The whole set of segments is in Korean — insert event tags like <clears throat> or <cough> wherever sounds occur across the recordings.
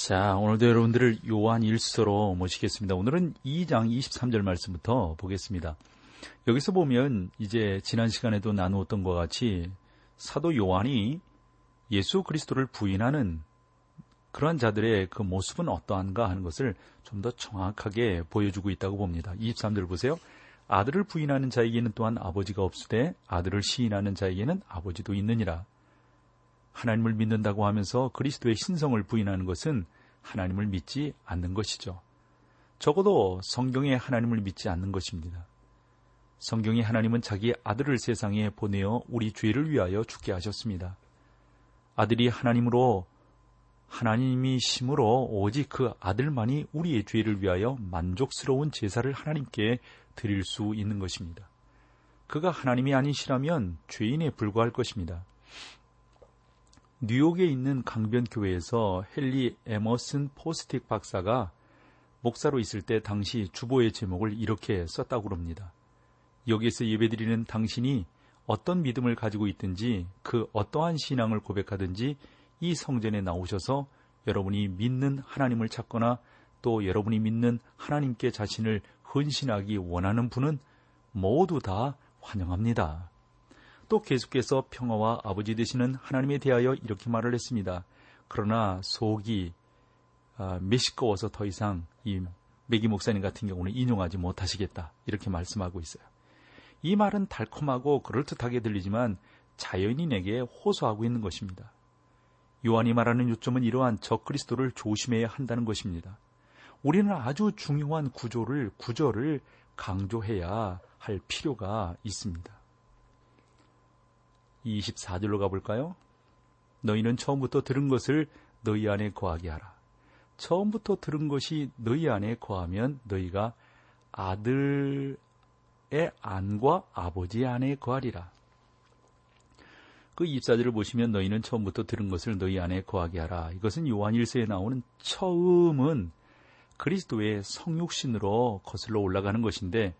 자, 오늘도 여러분들을 요한 일서로 모시겠습니다. 오늘은 2장 23절 말씀부터 보겠습니다. 여기서 보면 이제 지난 시간에도 나누었던 것 같이 사도 요한이 예수 그리스도를 부인하는 그러한 자들의 그 모습은 어떠한가 하는 것을 좀 더 정확하게 보여주고 있다고 봅니다. 23절 보세요. 아들을 부인하는 자에게는 또한 아버지가 없으되 아들을 시인하는 자에게는 아버지도 있느니라. 하나님을 믿는다고 하면서 그리스도의 신성을 부인하는 것은 하나님을 믿지 않는 것이죠. 적어도 성경에 하나님을 믿지 않는 것입니다. 성경의 하나님은 자기 아들을 세상에 보내어 우리 죄를 위하여 죽게 하셨습니다. 아들이 하나님으로 하나님이 심으로 오직 그 아들만이 우리의 죄를 위하여 만족스러운 제사를 하나님께 드릴 수 있는 것입니다. 그가 하나님이 아니시라면 죄인에 불과할 것입니다. 뉴욕에 있는 강변교회에서 헨리 에머슨 포스틱 박사가 목사로 있을 때 당시 주보의 제목을 이렇게 썼다고 합니다. 여기에서 예배드리는 당신이 어떤 믿음을 가지고 있든지 그 어떠한 신앙을 고백하든지 이 성전에 나오셔서 여러분이 믿는 하나님을 찾거나 또 여러분이 믿는 하나님께 자신을 헌신하기 원하는 분은 모두 다 환영합니다. 또 계속해서 평화와 아버지 되시는 하나님에 대하여 이렇게 말을 했습니다. 그러나 속이 아, 메시꺼워서 더 이상 이 메기 목사님 같은 경우는 인용하지 못하시겠다. 이렇게 말씀하고 있어요. 이 말은 달콤하고 그럴듯하게 들리지만 자연인에게 호소하고 있는 것입니다. 요한이 말하는 요점은 이러한 적 그리스도를 조심해야 한다는 것입니다. 우리는 아주 중요한 구조를 구절을 강조해야 할 필요가 있습니다. 24절로 가볼까요? 너희는 처음부터 들은 것을 너희 안에 거하게 하라. 처음부터 들은 것이 너희 안에 거하면 너희가 아들의 안과 아버지 안에 거하리라. 그 24절을 보시면 너희는 처음부터 들은 것을 너희 안에 거하게 하라. 이것은 요한 1세에 나오는 처음은 그리스도의 성육신으로 거슬러 올라가는 것인데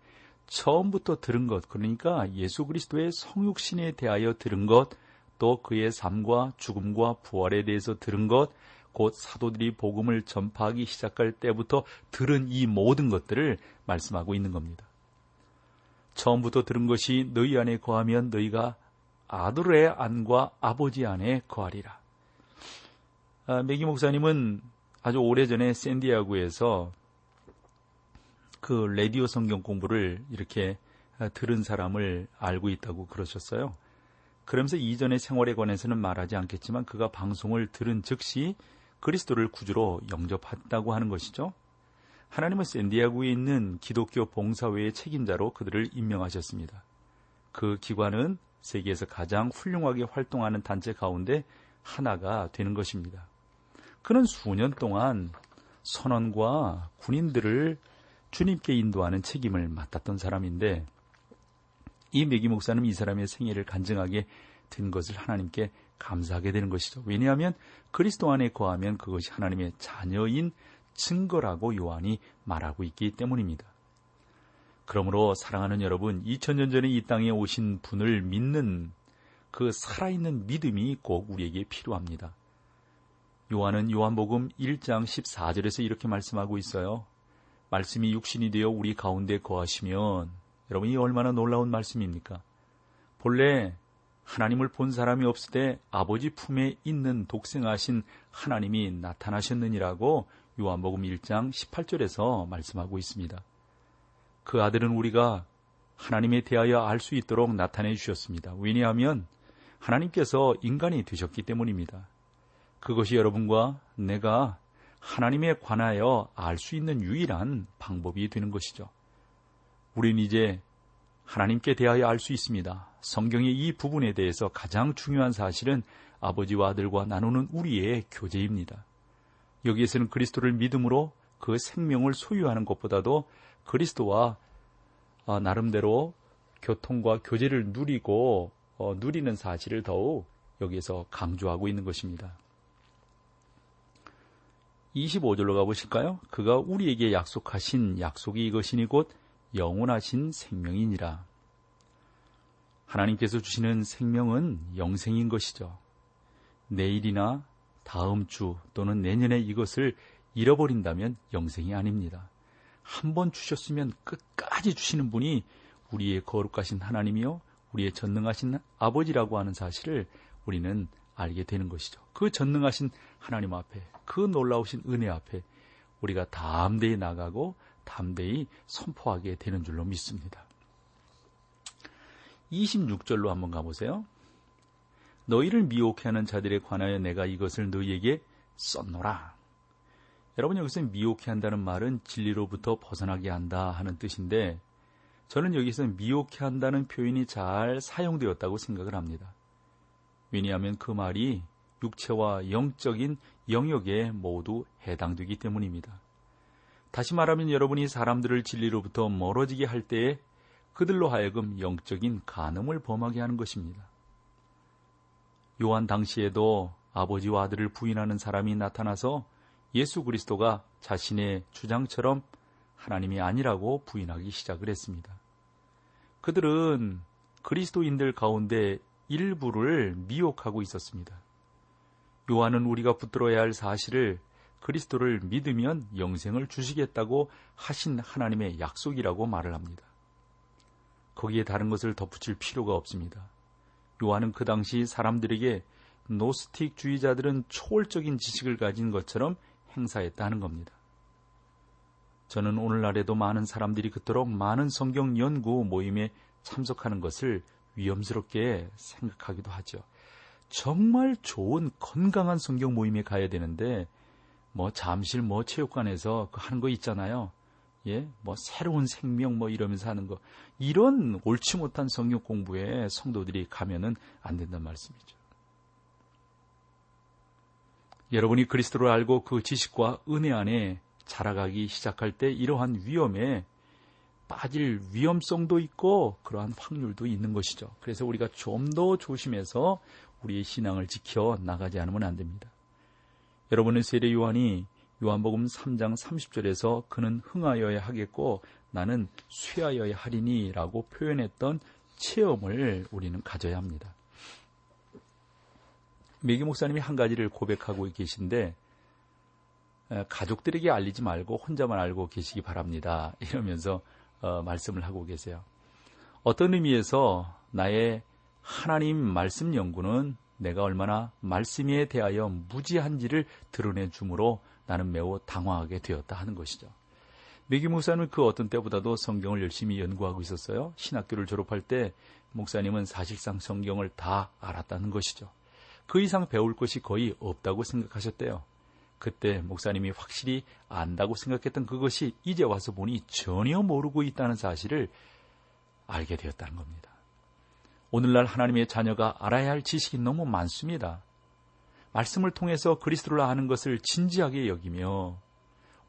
처음부터 들은 것, 그러니까 예수 그리스도의 성육신에 대하여 들은 것, 또 그의 삶과 죽음과 부활에 대해서 들은 것, 곧 사도들이 복음을 전파하기 시작할 때부터 들은 이 모든 것들을 말씀하고 있는 겁니다. 처음부터 들은 것이 너희 안에 거하면 너희가 아들의 안과 아버지 안에 거하리라. 아, 메기 목사님은 아주 오래전에 샌디아고에서 그 라디오 성경 공부를 이렇게 아, 들은 사람을 알고 있다고 그러셨어요. 그러면서 이전의 생활에 관해서는 말하지 않겠지만 그가 방송을 들은 즉시 그리스도를 구주로 영접했다고 하는 것이죠. 하나님은 샌디아고에 있는 기독교 봉사회의 책임자로 그들을 임명하셨습니다. 그 기관은 세계에서 가장 훌륭하게 활동하는 단체 가운데 하나가 되는 것입니다. 그는 수년 동안 선원과 군인들을 주님께 인도하는 책임을 맡았던 사람인데 이 메기 목사는 이 사람의 생애를 간증하게 된 것을 하나님께 감사하게 되는 것이죠. 왜냐하면 그리스도 안에 거하면 그것이 하나님의 자녀인 증거라고 요한이 말하고 있기 때문입니다. 그러므로 사랑하는 여러분, 2000년 전에 이 땅에 오신 분을 믿는 그 살아있는 믿음이 꼭 우리에게 필요합니다. 요한은 요한복음 1장 14절에서 이렇게 말씀하고 있어요. 말씀이 육신이 되어 우리 가운데 거하시면 여러분 이 얼마나 놀라운 말씀입니까? 본래 하나님을 본 사람이 없을 때 아버지 품에 있는 독생하신 하나님이 나타나셨느니라고 요한복음 1장 18절에서 말씀하고 있습니다. 그 아들은 우리가 하나님에 대하여 알 수 있도록 나타내 주셨습니다. 왜냐하면 하나님께서 인간이 되셨기 때문입니다. 그것이 여러분과 내가 하나님에 관하여 알 수 있는 유일한 방법이 되는 것이죠. 우리는 이제 하나님께 대하여 알 수 있습니다. 성경의 이 부분에 대해서 가장 중요한 사실은 아버지와 아들과 나누는 우리의 교제입니다. 여기에서는 그리스도를 믿음으로 그 생명을 소유하는 것보다도 그리스도와 어, 나름대로 교통과 교제를 누리고 어, 누리는 사실을 더욱 여기에서 강조하고 있는 것입니다. 25절로 가보실까요? 그가 우리에게 약속하신 약속이 이것이니 곧 영원하신 생명이니라. 하나님께서 주시는 생명은 영생인 것이죠. 내일이나 다음 주 또는 내년에 이것을 잃어버린다면 영생이 아닙니다. 한 번 주셨으면 끝까지 주시는 분이 우리의 거룩하신 하나님이요, 우리의 전능하신 아버지라고 하는 사실을 우리는 알게 되는 것이죠. 그 전능하신 하나님 앞에, 그 놀라우신 은혜 앞에 우리가 담대히 나가고 담대히 선포하게 되는 줄로 믿습니다. 26절로 한번 가보세요. 너희를 미혹해 하는 자들에 관하여 내가 이것을 너희에게 썼노라. 여러분 여기서 미혹해 한다는 말은 진리로부터 벗어나게 한다 하는 뜻인데 저는 여기서 미혹해 한다는 표현이 잘 사용되었다고 생각을 합니다. 왜냐하면 그 말이 육체와 영적인 영역에 모두 해당되기 때문입니다. 다시 말하면 여러분이 사람들을 진리로부터 멀어지게 할 때에 그들로 하여금 영적인 간음을 범하게 하는 것입니다. 요한 당시에도 아버지와 아들을 부인하는 사람이 나타나서 예수 그리스도가 자신의 주장처럼 하나님이 아니라고 부인하기 시작을 했습니다. 그들은 그리스도인들 가운데 일부를 미혹하고 있었습니다. 요한은 우리가 붙들어야 할 사실을 그리스도를 믿으면 영생을 주시겠다고 하신 하나님의 약속이라고 말을 합니다. 거기에 다른 것을 덧붙일 필요가 없습니다. 요한은 그 당시 사람들에게 노스틱 주의자들은 초월적인 지식을 가진 것처럼 행사했다는 겁니다. 저는 오늘날에도 많은 사람들이 그토록 많은 성경 연구 모임에 참석하는 것을 위험스럽게 생각하기도 하죠. 정말 좋은 건강한 성경 모임에 가야 되는데 뭐 잠실 뭐 체육관에서 그 하는 거 있잖아요. 예, 뭐 새로운 생명 뭐 이러면서 하는 거 이런 옳지 못한 성경 공부에 성도들이 가면은 안 된다는 말씀이죠. 여러분이 그리스도를 알고 그 지식과 은혜 안에 자라가기 시작할 때 이러한 위험에 빠질 위험성도 있고 그러한 확률도 있는 것이죠. 그래서 우리가 좀 더 조심해서 우리의 신앙을 지켜 나가지 않으면 안 됩니다. 여러분은 세례 요한이 요한복음 3장 30절에서 그는 흥하여야 하겠고 나는 쇠하여야 하리니라고 표현했던 체험을 우리는 가져야 합니다. 메기 목사님이 한 가지를 고백하고 계신데 가족들에게 알리지 말고 혼자만 알고 계시기 바랍니다. 이러면서 어, 말씀을 하고 계세요. 어떤 의미에서 나의 하나님 말씀 연구는 내가 얼마나 말씀에 대하여 무지한지를 드러내 주므로 나는 매우 당황하게 되었다 하는 것이죠. 메기 목사는 그 어떤 때보다도 성경을 열심히 연구하고 있었어요. 신학교를 졸업할 때 목사님은 사실상 성경을 다 알았다는 것이죠. 그 이상 배울 것이 거의 없다고 생각하셨대요. 그때 목사님이 확실히 안다고 생각했던 그것이 이제 와서 보니 전혀 모르고 있다는 사실을 알게 되었다는 겁니다. 오늘날 하나님의 자녀가 알아야 할 지식이 너무 많습니다. 말씀을 통해서 그리스도를 아는 것을 진지하게 여기며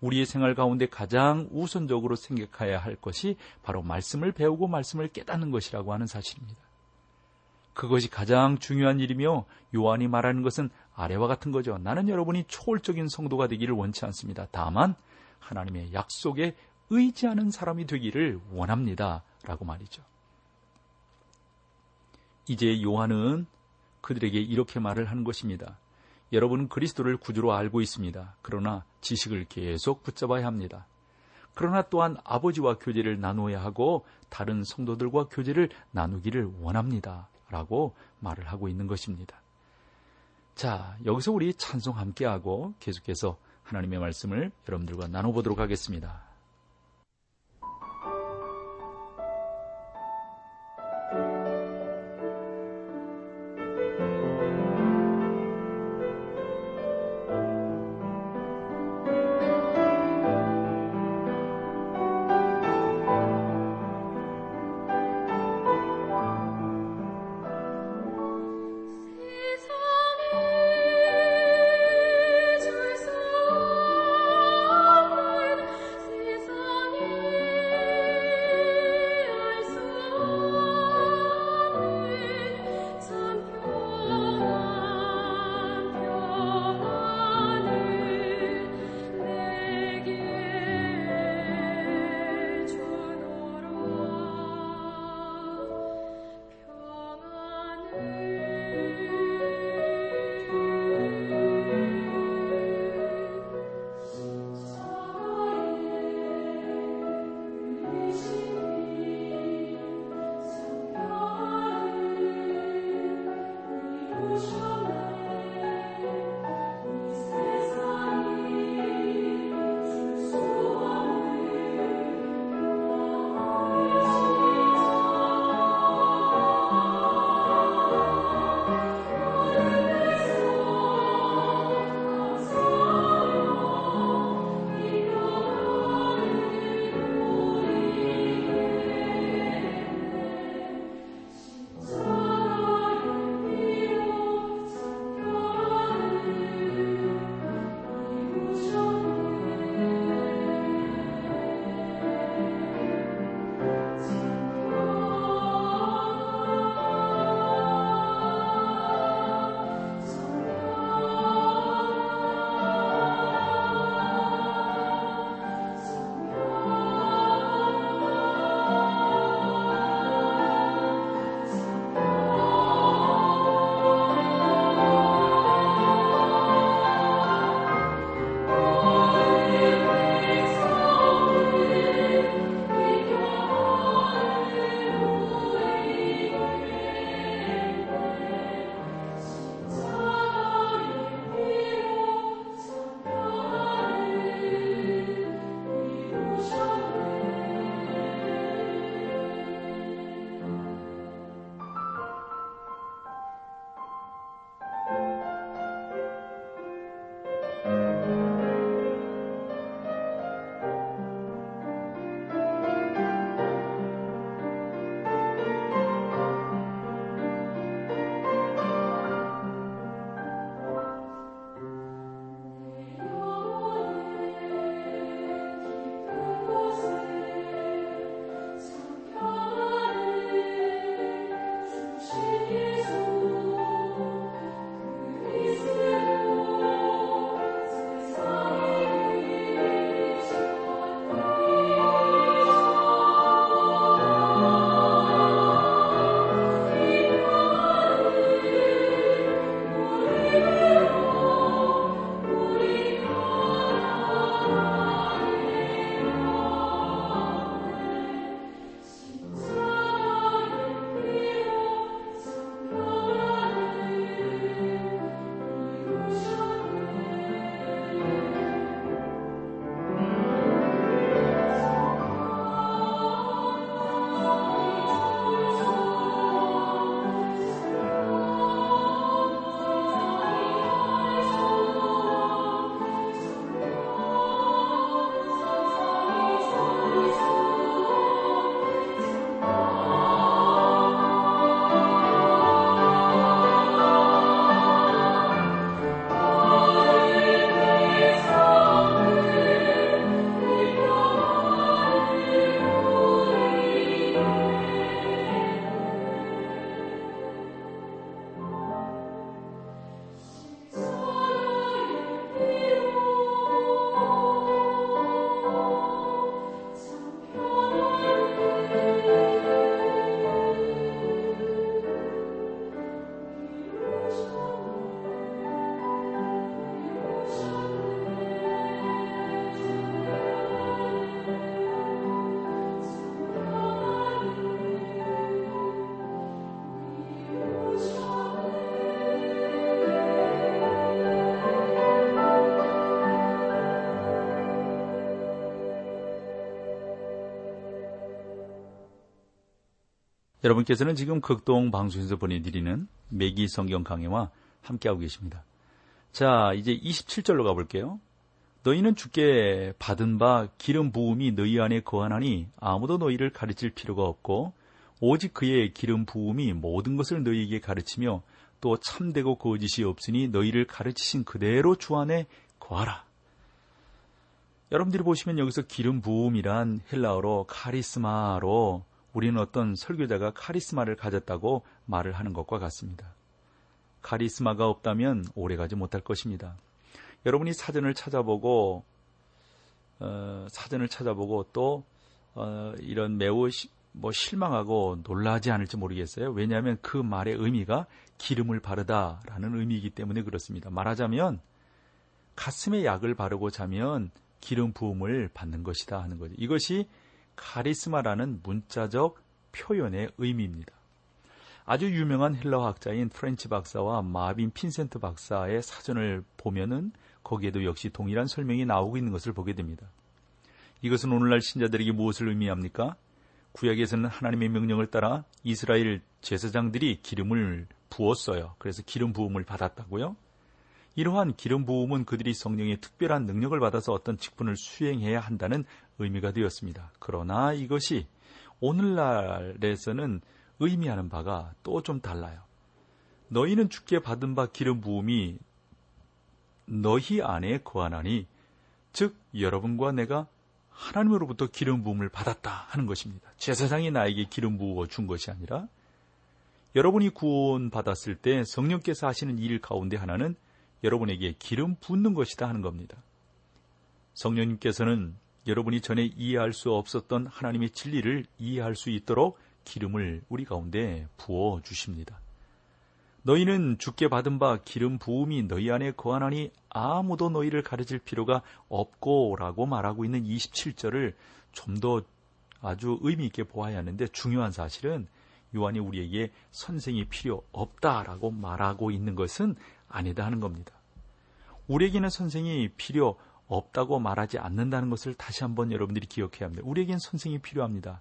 우리의 생활 가운데 가장 우선적으로 생각해야 할 것이 바로 말씀을 배우고 말씀을 깨닫는 것이라고 하는 사실입니다. 그것이 가장 중요한 일이며 요한이 말하는 것은 아래와 같은 거죠. 나는 여러분이 초월적인 성도가 되기를 원치 않습니다. 다만 하나님의 약속에 의지하는 사람이 되기를 원합니다. 라고 말이죠. 이제 요한은 그들에게 이렇게 말을 하는 것입니다. 여러분은 그리스도를 구주로 알고 있습니다. 그러나 지식을 계속 붙잡아야 합니다. 그러나 또한 아버지와 교제를 나누어야 하고 다른 성도들과 교제를 나누기를 원합니다. 라고 말을 하고 있는 것입니다. 자, 여기서 우리 찬송 함께하고 계속해서 하나님의 말씀을 여러분들과 나눠보도록 하겠습니다. 여러분께서는 지금 극동 방송에서 보내드리는 매기 성경 강해와 함께하고 계십니다. 자, 이제 27절로 가볼게요. 너희는 주께 받은 바 기름 부음이 너희 안에 거하나니 아무도 너희를 가르칠 필요가 없고 오직 그의 기름 부음이 모든 것을 너희에게 가르치며 또 참되고 거짓이 없으니 너희를 가르치신 그대로 주 안에 거하라. 여러분들이 보시면 여기서 기름 부음이란 헬라어로 카리스마로 우리는 어떤 설교자가 카리스마를 가졌다고 말을 하는 것과 같습니다. 카리스마가 없다면 오래가지 못할 것입니다. 여러분이 사전을 찾아보고 어, 사전을 찾아보고 또 어, 이런 매우 시, 뭐 실망하고 놀라지 않을지 모르겠어요. 왜냐하면 그 말의 의미가 기름을 바르다라는 의미이기 때문에 그렇습니다. 말하자면 가슴에 약을 바르고 자면 기름 부음을 받는 것이다 하는 거죠. 이것이 카리스마라는 문자적 표현의 의미입니다. 아주 유명한 헬라어 학자인 트렌치 박사와 마빈 빈센트 박사의 사전을 보면은 거기에도 역시 동일한 설명이 나오고 있는 것을 보게 됩니다. 이것은 오늘날 신자들에게 무엇을 의미합니까? 구약에서는 하나님의 명령을 따라 이스라엘 제사장들이 기름을 부었어요. 그래서 기름 부음을 받았다고요. 이러한 기름 부음은 그들이 성령의 특별한 능력을 받아서 어떤 직분을 수행해야 한다는 의미가 되었습니다. 그러나 이것이 오늘날에서는 의미하는 바가 또 좀 달라요. 너희는 주께 받은 바 기름 부음이 너희 안에 거하나니 즉 여러분과 내가 하나님으로부터 기름 부음을 받았다 하는 것입니다. 제사장이 나에게 기름 부어 준 것이 아니라 여러분이 구원 받았을 때 성령께서 하시는 일 가운데 하나는 여러분에게 기름 붓는 것이다 하는 겁니다. 성령님께서는 여러분이 전에 이해할 수 없었던 하나님의 진리를 이해할 수 있도록 기름을 우리 가운데 부어 주십니다. 너희는 죽게 받은 바 기름 부음이 너희 안에 거하나니 아무도 너희를 가르칠 필요가 없고라고 말하고 있는 27절을 좀 더 아주 의미 있게 보아야 하는데 중요한 사실은 요한이 우리에게 선생이 필요 없다라고 말하고 있는 것은 아니다 하는 겁니다. 우리에게는 선생이 필요 없다 고 말하지 않는다는 것을 다시 한번 여러분들이 기억해야 합니다. 우리에겐 선생이 필요합니다.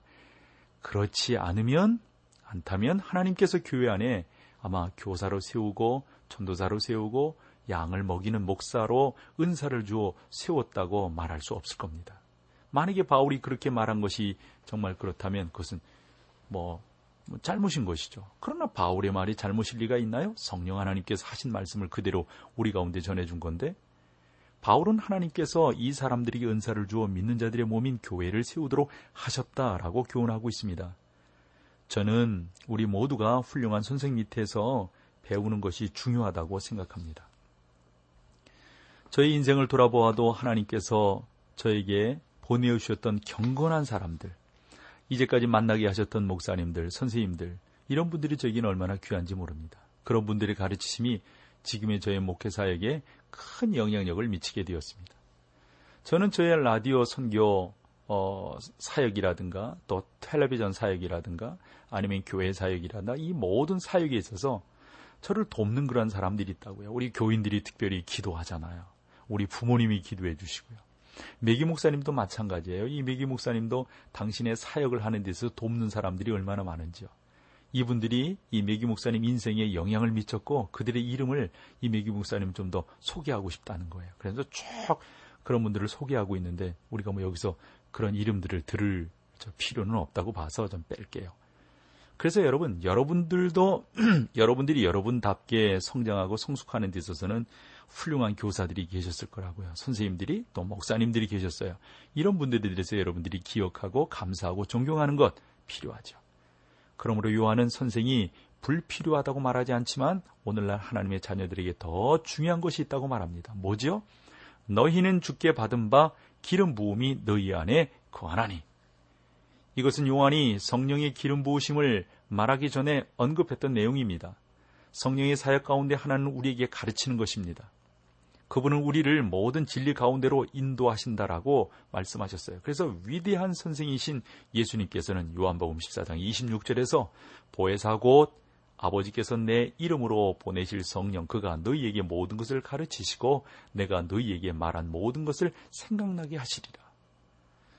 그렇지 않으면 않다면 하나님께서 교회 안에 아마 교사로 세우고 전도사로 세우고 양을 먹이는 목사로 은사를 주어 세웠다고 말할 수 없을 겁니다. 만약에 바울이 그렇게 말한 것이 정말 그렇다면 그것은 뭐, 뭐 잘못인 것이죠. 그러나 바울의 말이 잘못일 리가 있나요? 성령 하나님께서 하신 말씀을 그대로 우리 가운데 전해준 건데 바울은 하나님께서 이 사람들에게 은사를 주어 믿는 자들의 몸인 교회를 세우도록 하셨다라고 교훈하고 있습니다. 저는 우리 모두가 훌륭한 선생 밑에서 배우는 것이 중요하다고 생각합니다. 저희 인생을 돌아보아도 하나님께서 저에게 보내주셨던 경건한 사람들, 이제까지 만나게 하셨던 목사님들, 선생님들, 이런 분들이 저에게는 얼마나 귀한지 모릅니다. 그런 분들의 가르치심이 지금의 저의 목회 사역에 큰 영향력을 미치게 되었습니다. 저는 저의 라디오 선교 어, 사역이라든가 또 텔레비전 사역이라든가 아니면 교회 사역이라든가 이 모든 사역에 있어서 저를 돕는 그런 사람들이 있다고요. 우리 교인들이 특별히 기도하잖아요. 우리 부모님이 기도해 주시고요. 메기 목사님도 마찬가지예요. 이 메기 목사님도 당신의 사역을 하는 데서 돕는 사람들이 얼마나 많은지요. 이분들이 이 메기 목사님 인생에 영향을 미쳤고 그들의 이름을 이 메기 목사님 좀 더 소개하고 싶다는 거예요. 그래서 쭉 그런 분들을 소개하고 있는데 우리가 뭐 여기서 그런 이름들을 들을 필요는 없다고 봐서 좀 뺄게요. 그래서 여러분, 여러분들도 <clears throat> 여러분들이 여러분답게 성장하고 성숙하는 데 있어서는 훌륭한 교사들이 계셨을 거라고요. 선생님들이 또 목사님들이 계셨어요. 이런 분들에 대해서 여러분들이 기억하고 감사하고 존경하는 것 필요하죠. 그러므로 요한은 선생이 불필요하다고 말하지 않지만 오늘날 하나님의 자녀들에게 더 중요한 것이 있다고 말합니다. 뭐죠? 너희는 죽게 받은 바 기름 부음이 너희 안에 거하나니. 이것은 요한이 성령의 기름 부으심을 말하기 전에 언급했던 내용입니다. 성령의 사역 가운데 하나는 우리에게 가르치는 것입니다. 그분은 우리를 모든 진리 가운데로 인도하신다라고 말씀하셨어요. 그래서 위대한 선생이신 예수님께서는 요한복음 14장 26절에서 보혜사 곧 아버지께서 내 이름으로 보내실 성령 그가 너희에게 모든 것을 가르치시고 내가 너희에게 말한 모든 것을 생각나게 하시리라.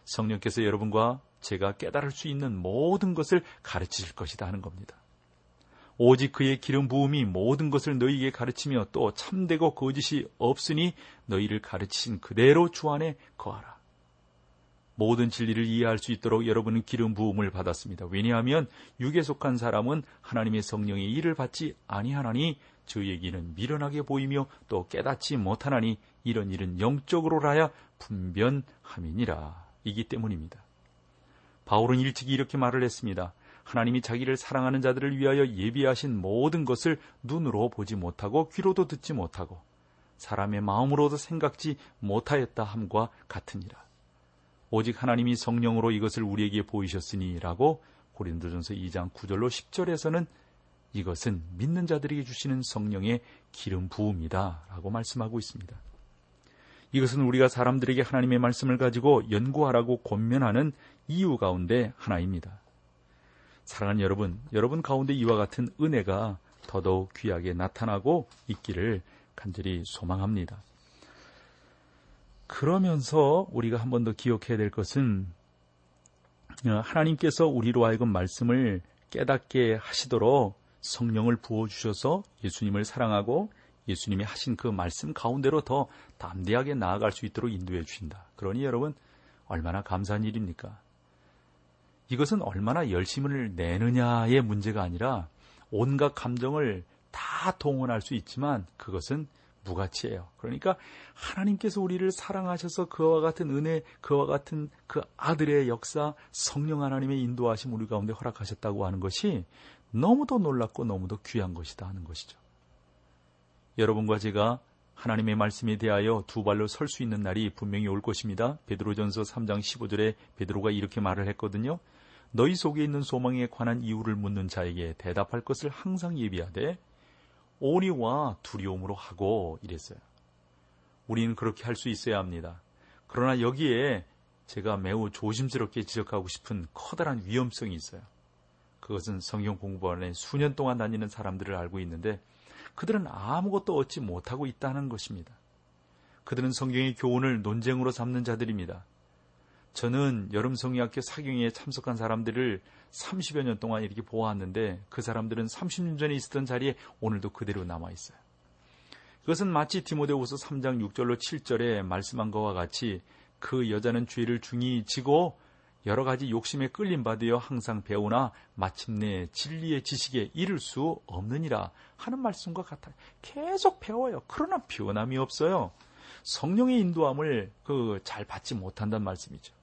성령께서 여러분과 제가 깨달을 수 있는 모든 것을 가르치실 것이다 하는 겁니다. 오직 그의 기름 부음이 모든 것을 너희에게 가르치며 또 참되고 거짓이 없으니 너희를 가르치신 그대로 주 안에 거하라. 모든 진리를 이해할 수 있도록 여러분은 기름 부음을 받았습니다. 왜냐하면 육에 속한 사람은 하나님의 성령의 일을 받지 아니하나니 저에게는 미련하게 보이며 또 깨닫지 못하나니 이런 일은 영적으로라야 분변함이니라. 이기 때문입니다. 바울은 일찍이 이렇게 말을 했습니다. 하나님이 자기를 사랑하는 자들을 위하여 예비하신 모든 것을 눈으로 보지 못하고 귀로도 듣지 못하고 사람의 마음으로도 생각지 못하였다 함과 같으니라. 오직 하나님이 성령으로 이것을 우리에게 보이셨으니라고 고린도전서 2장 9절로 10절에서는 이것은 믿는 자들에게 주시는 성령의 기름 부음이다라고 말씀하고 있습니다. 이것은 우리가 사람들에게 하나님의 말씀을 가지고 연구하라고 권면하는 이유 가운데 하나입니다. 사랑하는 여러분, 여러분 가운데 이와 같은 은혜가 더더욱 귀하게 나타나고 있기를 간절히 소망합니다. 그러면서 우리가 한 번 더 기억해야 될 것은 어, 하나님께서 우리로 하여금 말씀을 깨닫게 하시도록 성령을 부어주셔서 예수님을 사랑하고 예수님이 하신 그 말씀 가운데로 더 담대하게 나아갈 수 있도록 인도해 주신다. 그러니 여러분, 얼마나 감사한 일입니까? 이것은 얼마나 열심을 내느냐의 문제가 아니라 온갖 감정을 다 동원할 수 있지만 그것은 무가치예요. 그러니까 하나님께서 우리를 사랑하셔서 그와 같은 은혜, 그와 같은 그 아들의 역사, 성령 하나님의 인도하심 우리 가운데 허락하셨다고 하는 것이 너무도 놀랍고 너무도 귀한 것이다 하는 것이죠. 여러분과 제가 하나님의 말씀에 대하여 두 발로 설 수 있는 날이 분명히 올 것입니다. 베드로전서 3장 15절에 베드로가 이렇게 말을 했거든요. 너희 속에 있는 소망에 관한 이유를 묻는 자에게 대답할 것을 항상 예비하되 오니와 두려움으로 하고 이랬어요. 우리는 그렇게 할 수 있어야 합니다. 그러나 여기에 제가 매우 조심스럽게 지적하고 싶은 커다란 위험성이 있어요. 그것은 성경 공부원에 수년 동안 다니는 사람들을 알고 있는데 그들은 아무것도 얻지 못하고 있다는 것입니다. 그들은 성경의 교훈을 논쟁으로 삼는 자들입니다. 저는 여름 성리학교 사경에 참석한 사람들을 30여 년 동안 이렇게 보아왔는데 그 사람들은 30년 전에 있었던 자리에 오늘도 그대로 남아 있어요. 그것은 마치 디모데후서 3장 6절로 7절에 말씀한 것과 같이 그 여자는 죄를 중히 지고 여러 가지 욕심에 끌림 받으여 항상 배우나 마침내 진리의 지식에 이를 수 없느니라 하는 말씀과 같아요. 계속 배워요. 그러나 변함이 없어요. 성령의 인도함을 그 잘 받지 못한다는 말씀이죠.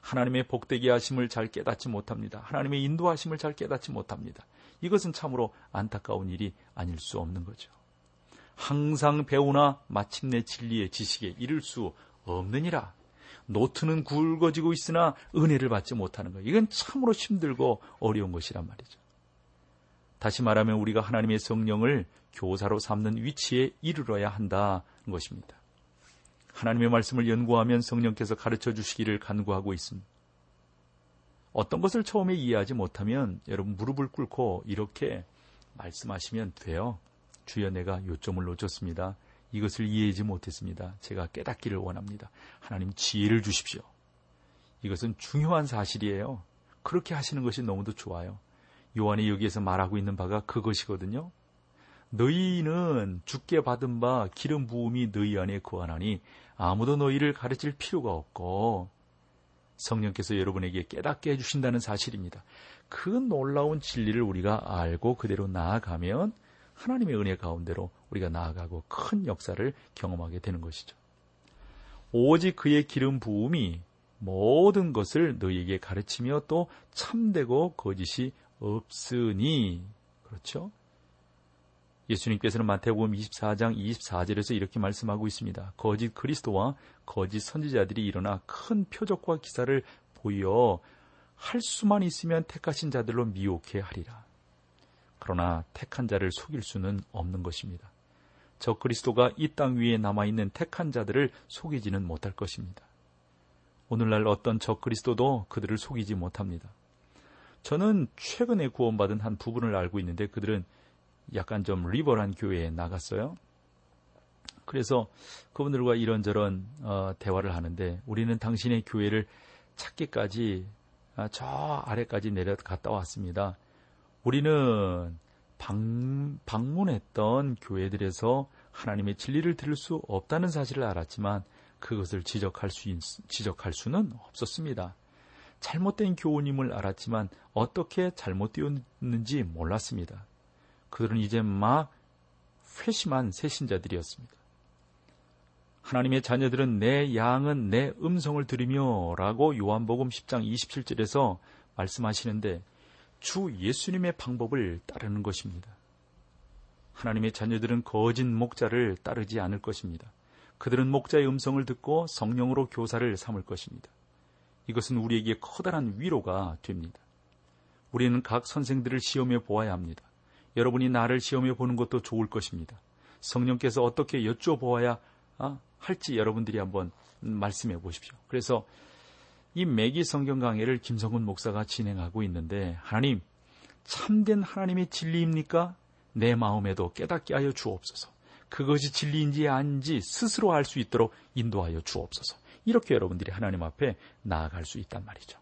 하나님의 복되게 하심을 잘 깨닫지 못합니다. 하나님의 인도하심을 잘 깨닫지 못합니다. 이것은 참으로 안타까운 일이 아닐 수 없는 거죠. 항상 배우나 마침내 진리의 지식에 이를 수 없느니라. 노트는 굵어지고 있으나 은혜를 받지 못하는 것. 이건 참으로 힘들고 어려운 것이란 말이죠. 다시 말하면 우리가 하나님의 성령을 교사로 삼는 위치에 이르러야 한다는 것입니다. 하나님의 말씀을 연구하면 성령께서 가르쳐 주시기를 간구하고 있습니다. 어떤 것을 처음에 이해하지 못하면 여러분 무릎을 꿇고 이렇게 말씀하시면 돼요. 주여 내가 요점을 놓쳤습니다. 이것을 이해하지 못했습니다. 제가 깨닫기를 원합니다. 하나님 지혜를 주십시오. 이것은 중요한 사실이에요. 그렇게 하시는 것이 너무도 좋아요. 요한이 여기에서 말하고 있는 바가 그것이거든요. 너희는 죽게 받은 바 기름 부음이 너희 안에 거하나니 아무도 너희를 가르칠 필요가 없고 성령께서 여러분에게 깨닫게 해주신다는 사실입니다. 그 놀라운 진리를 우리가 알고 그대로 나아가면 하나님의 은혜 가운데로 우리가 나아가고 큰 역사를 경험하게 되는 것이죠. 오직 그의 기름 부음이 모든 것을 너희에게 가르치며 또 참되고 거짓이 없으니 그렇죠? 예수님께서는 마태복음 24장 24절에서 이렇게 말씀하고 있습니다. 거짓 그리스도와 거짓 선지자들이 일어나 큰 표적과 기사를 보여 할 수만 있으면 택하신 자들로 미혹해 하리라. 그러나 택한 자를 속일 수는 없는 것입니다. 저 그리스도가 이 땅 위에 남아있는 택한 자들을 속이지는 못할 것입니다. 오늘날 어떤 저 그리스도도 그들을 속이지 못합니다. 저는 최근에 구원받은 한 부분을 알고 있는데 그들은 약간 좀 리버란 교회에 나갔어요. 그래서 그분들과 이런저런 어, 대화를 하는데 우리는 당신의 교회를 찾기까지 아, 저 아래까지 내려갔다 왔습니다. 우리는 방, 방문했던 교회들에서 하나님의 진리를 들을 수 없다는 사실을 알았지만 그것을 지적할 수 지적할 수는 없었습니다. 잘못된 교우님을 알았지만 어떻게 잘못 되었는지 몰랐습니다. 그들은 이제 막 회심한 새신자들이었습니다. 하나님의 자녀들은 내 양은 내 음성을 들으며 라고 요한복음 10장 27절에서 말씀하시는데 주 예수님의 방법을 따르는 것입니다. 하나님의 자녀들은 거짓 목자를 따르지 않을 것입니다. 그들은 목자의 음성을 듣고 성령으로 교사를 삼을 것입니다. 이것은 우리에게 커다란 위로가 됩니다. 우리는 각 선생들을 시험해 보아야 합니다. 여러분이 나를 시험해 보는 것도 좋을 것입니다. 성령께서 어떻게 여쭤보아야 아, 할지 여러분들이 한번 말씀해 보십시오. 그래서 이 매기 성경 강해를 김성근 목사가 진행하고 있는데 하나님 참된 하나님의 진리입니까? 내 마음에도 깨닫게 하여 주옵소서. 그것이 진리인지 아닌지 스스로 알 수 있도록 인도하여 주옵소서. 이렇게 여러분들이 하나님 앞에 나아갈 수 있단 말이죠.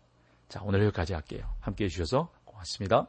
자, 오늘 여기까지 할게요. 함께 해주셔서 고맙습니다.